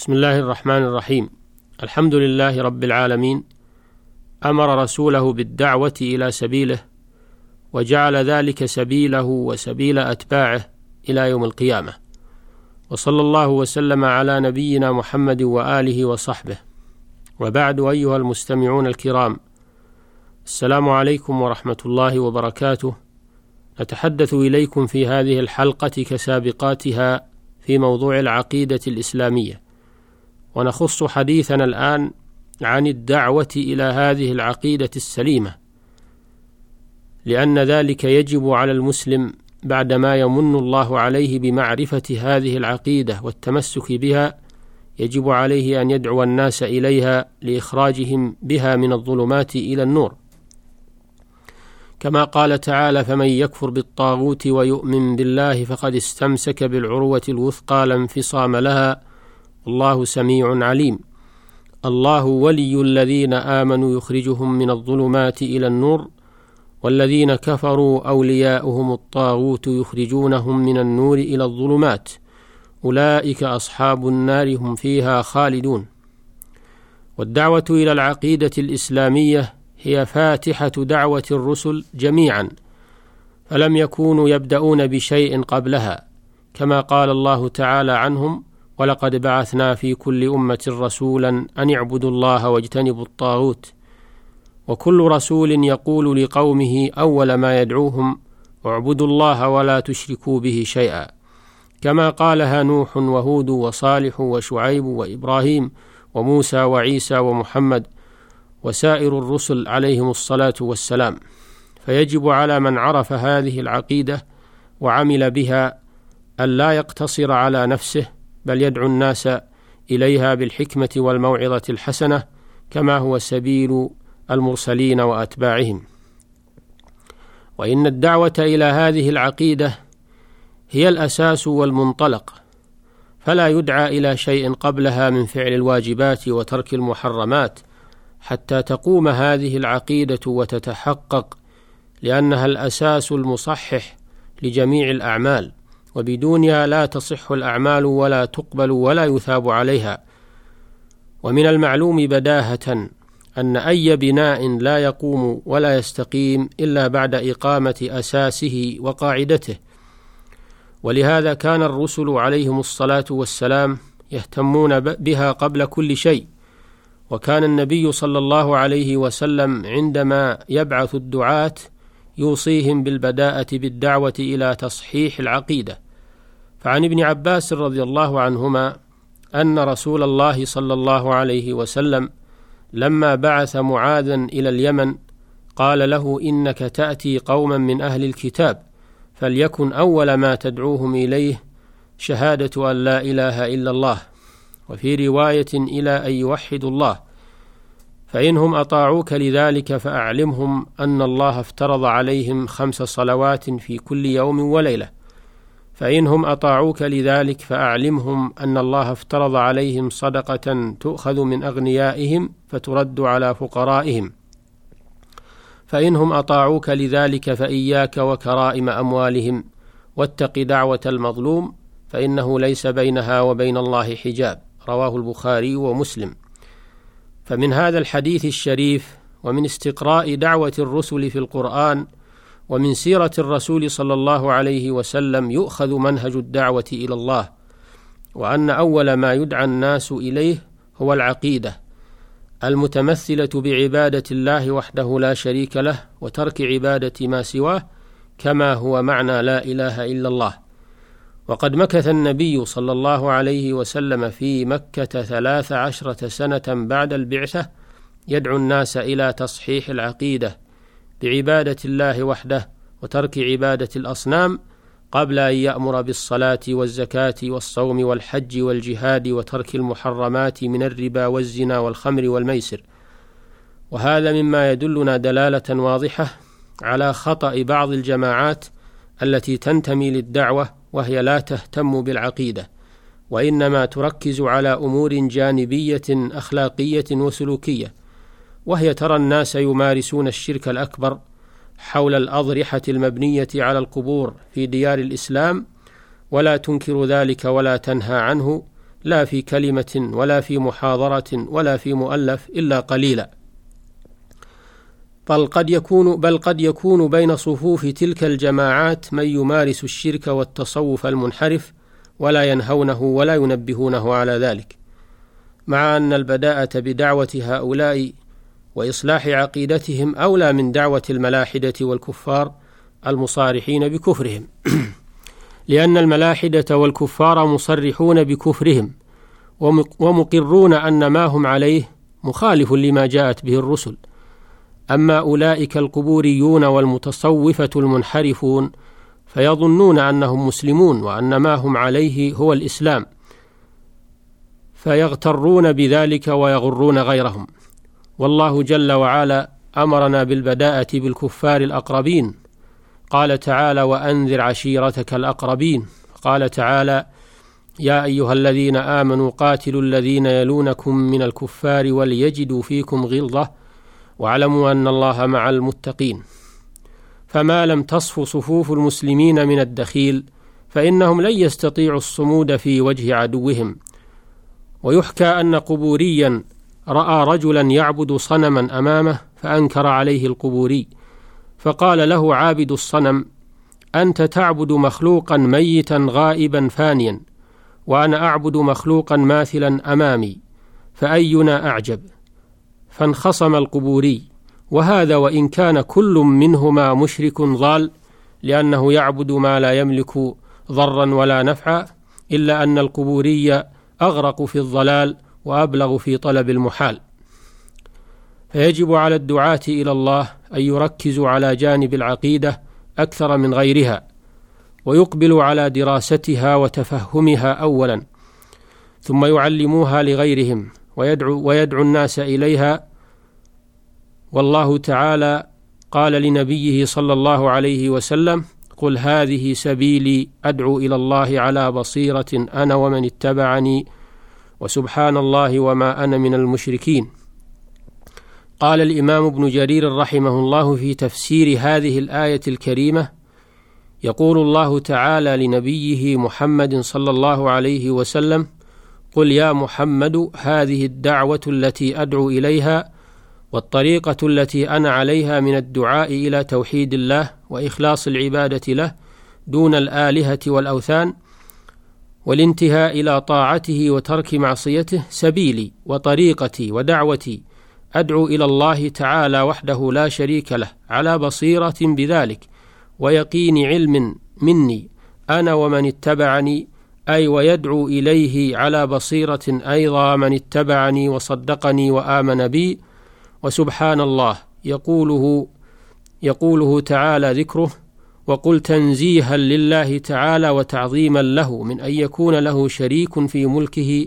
بسم الله الرحمن الرحيم. الحمد لله رب العالمين. أمر رسوله بالدعوة إلى سبيله وجعل ذلك سبيله وسبيل أتباعه إلى يوم القيامة. وصلى الله وسلم على نبينا محمد وآله وصحبه. وبعد أيها المستمعون الكرام السلام عليكم ورحمة الله وبركاته. نتحدث إليكم في هذه الحلقة كسابقاتها في موضوع العقيدة الإسلامية. ونخص حديثنا الآن عن الدعوة إلى هذه العقيدة السليمة لأن ذلك يجب على المسلم بعدما يمن الله عليه بمعرفة هذه العقيدة والتمسك بها يجب عليه أن يدعو الناس إليها لإخراجهم بها من الظلمات إلى النور. كما قال تعالى فمن يكفر بالطاغوت ويؤمن بالله فقد استمسك بالعروة الوثقى لا انفصام لها الله سميع عليم. الله ولي الذين آمنوا يخرجهم من الظلمات إلى النور والذين كفروا أولياؤهم الطاغوت يخرجونهم من النور إلى الظلمات. أولئك أصحاب النار هم فيها خالدون. والدعوة إلى العقيدة الإسلامية هي فاتحة دعوة الرسل جميعا فلم يكونوا يبدأون بشيء قبلها كما قال الله تعالى عنهم ولقد بعثنا في كل أمة رسولا أن اعبدوا الله واجتنبوا الطاغوت. وكل رسول يقول لقومه أول ما يدعوهم اعبدوا الله ولا تشركوا به شيئا. كما قالها نوح وهود وصالح وشعيب وإبراهيم وموسى وعيسى ومحمد وسائر الرسل عليهم الصلاة والسلام. فيجب على من عرف هذه العقيدة وعمل بها أن لا يقتصر على نفسه بل يدعو الناس إليها بالحكمة والموعظة الحسنة كما هو سبيل المرسلين وأتباعهم. وإن الدعوة إلى هذه العقيدة هي الأساس والمنطلق فلا يدعى إلى شيء قبلها من فعل الواجبات وترك المحرمات حتى تقوم هذه العقيدة وتتحقق لأنها الأساس المصحح لجميع الأعمال. وبدونها لا تصح الأعمال ولا تقبل ولا يثاب عليها. ومن المعلوم بداهة أن أي بناء لا يقوم ولا يستقيم إلا بعد إقامة أساسه وقاعدته. ولهذا كان الرسل عليهم الصلاة والسلام يهتمون بها قبل كل شيء. وكان النبي صلى الله عليه وسلم عندما يبعث الدعاة يوصيهم بالبداءة بالدعوة إلى تصحيح العقيدة. فعن ابن عباس رضي الله عنهما أن رسول الله صلى الله عليه وسلم لما بعث معاذا إلى اليمن قال له إنك تأتي قوما من أهل الكتاب فليكن أول ما تدعوهم إليه شهادة أن لا إله إلا الله. وفي رواية إلى أن يوحدوا الله فإنهم أطاعوك لذلك فأعلمهم أن الله افترض عليهم خمس صلوات في كل يوم وليلة. فإنهم أطاعوك لذلك فأعلمهم أن الله افترض عليهم صدقة تؤخذ من أغنيائهم فترد على فقرائهم. فإنهم أطاعوك لذلك فإياك وكرائم أموالهم. واتق دعوة المظلوم فإنه ليس بينها وبين الله حجاب. رواه البخاري ومسلم. فمن هذا الحديث الشريف ومن استقراء دعوة الرسل في القرآن ومن سيرة الرسول صلى الله عليه وسلم يؤخذ منهج الدعوة إلى الله وأن أول ما يدعى الناس إليه هو العقيدة المتمثلة بعبادة الله وحده لا شريك له وترك عبادة ما سواه كما هو معنى لا إله إلا الله. وقد مكث النبي صلى الله عليه وسلم في مكة ثلاث عشرة سنة بعد البعثة يدعو الناس إلى تصحيح العقيدة بعبادة الله وحده وترك عبادة الأصنام قبل أن يأمر بالصلاة والزكاة والصوم والحج والجهاد وترك المحرمات من الربا والزنا والخمر والميسر. وهذا مما يدلنا دلالة واضحة على خطأ بعض الجماعات التي تنتمي للدعوة وهي لا تهتم بالعقيدة وإنما تركز على أمور جانبية أخلاقية وسلوكية وهي ترى الناس يمارسون الشرك الأكبر حول الأضرحة المبنية على القبور في ديار الإسلام ولا تنكر ذلك ولا تنهى عنه لا في كلمة ولا في محاضرة ولا في مؤلف إلا قليلا. بل قد يكون بل قد يكون بين صفوف تلك الجماعات من يمارس الشرك والتصوف المنحرف ولا ينهونه ولا ينبهونه على ذلك. مع أن البداءة بدعوة هؤلاء وإصلاح عقيدتهم أولى من دعوة الملاحدة والكفار المصارحين بكفرهم. لأن الملاحدة والكفار مصرحون بكفرهم ومقرون أن ما هم عليه مخالف لما جاءت به الرسل. أما أولئك القبوريون والمتصوفة المنحرفون فيظنون أنهم مسلمون وأن ما هم عليه هو الإسلام فيغترون بذلك ويغرون غيرهم. والله جل وعلا أمرنا بالبداءة بالكفار الأقربين. قال تعالى وأنذر عشيرتك الأقربين قال تعالى يا أيها الذين آمنوا قاتلوا الذين يلونكم من الكفار وليجدوا فيكم غلظة واعلموا أن الله مع المتقين. فما لم تصف صفوف المسلمين من الدخيل فإنهم لن يستطيعوا الصمود في وجه عدوهم. ويحكى أن قبوريا رأى رجلا يعبد صنما أمامه فأنكر عليه القبوري. فقال له عابد الصنم أنت تعبد مخلوقا ميتا غائبا فانيا وأنا أعبد مخلوقا ماثلا أمامي فأينا أعجب؟ فانخصم القبوري. وهذا وإن كان كل منهما مشرك ضال لأنه يعبد ما لا يملك ضرا ولا نفعا إلا أن القبوري أغرق في الضلال وأبلغ في طلب المحال. فيجب على الدعاة إلى الله أن يركزوا على جانب العقيدة أكثر من غيرها ويقبلوا على دراستها وتفهمها اولا ثم يعلموها لغيرهم. ويدعو ويدعو الناس إليها. والله تعالى قال لنبيه صلى الله عليه وسلم قل هذه سبيلي أدعو إلى الله على بصيرة أنا ومن اتبعني وسبحان الله وما أنا من المشركين. قال الإمام ابن جرير رحمه الله في تفسير هذه الآية الكريمة يقول الله تعالى لنبيه محمد صلى الله عليه وسلم قل يا محمد هذه الدعوة التي أدعو إليها والطريقة التي أنا عليها من الدعاء إلى توحيد الله وإخلاص العبادة له دون الآلهة والأوثان والانتهاء إلى طاعته وترك معصيته سبيلي وطريقتي ودعوتي. أدعو إلى الله تعالى وحده لا شريك له على بصيرة بذلك ويقين علم مني. أنا ومن اتبعني أي ويدعو إليه على بصيرة أيضا من اتبعني وصدقني وآمن بي وسبحان الله يقوله يقوله تعالى ذكره وقل تنزيها لله تعالى وتعظيما له من أن يكون له شريك في ملكه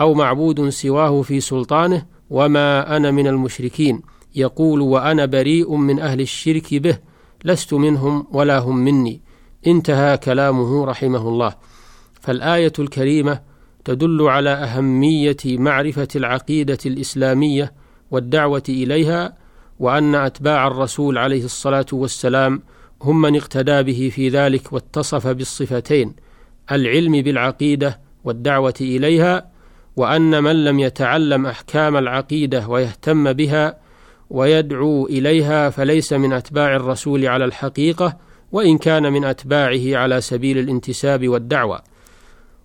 أو معبود سواه في سلطانه وما أنا من المشركين. يقول وأنا بريء من أهل الشرك به لست منهم ولا هم مني. انتهى كلامه رحمه الله. فالآية الكريمة تدل على أهمية معرفة العقيدة الإسلامية والدعوة إليها وأن أتباع الرسول عليه الصلاة والسلام هم من اقتدى به في ذلك واتصف بالصفتين العلم بالعقيدة والدعوة إليها وأن من لم يتعلم أحكام العقيدة ويهتم بها ويدعو إليها فليس من أتباع الرسول على الحقيقة وإن كان من أتباعه على سبيل الانتساب والدعوة.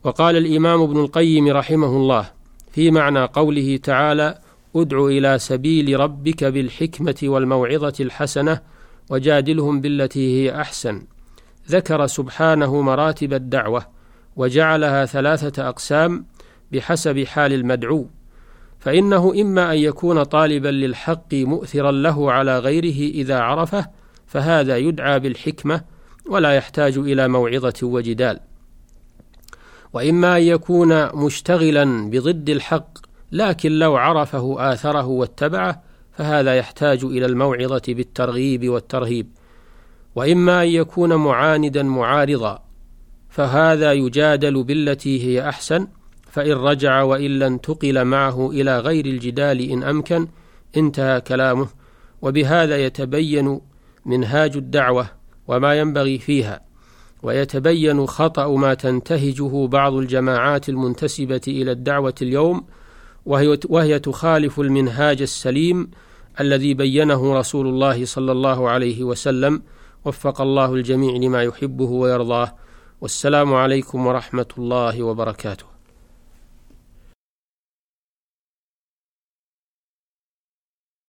وقال الإمام ابن القيم رحمه الله في معنى قوله تعالى ادع إلى سبيل ربك بالحكمة والموعظة الحسنة وجادلهم بالتي هي أحسن ذكر سبحانه مراتب الدعوة وجعلها ثلاثة أقسام بحسب حال المدعو فإنه إما أن يكون طالبا للحق مؤثرا له على غيره إذا عرفه فهذا يدعى بالحكمة ولا يحتاج إلى موعظة وجدال. وإما أن يكون مشتغلا بضد الحق لكن لو عرفه آثره واتبعه فهذا يحتاج إلى الموعظة بالترغيب والترهيب. وإما أن يكون معاندا معارضا فهذا يجادل بالتي هي أحسن فإن رجع وإلا انتقل معه إلى غير الجدال إن أمكن انتهى كلامه. وبهذا يتبين منهاج الدعوة وما ينبغي فيها. ويتبين خطأ ما تنتهجه بعض الجماعات المنتسبة إلى الدعوة اليوم وهي, وهي تخالف المنهاج السليم الذي بينه رسول الله صلى الله عليه وسلم وفق الله الجميع لما يحبه ويرضاه. والسلام عليكم ورحمة الله وبركاته.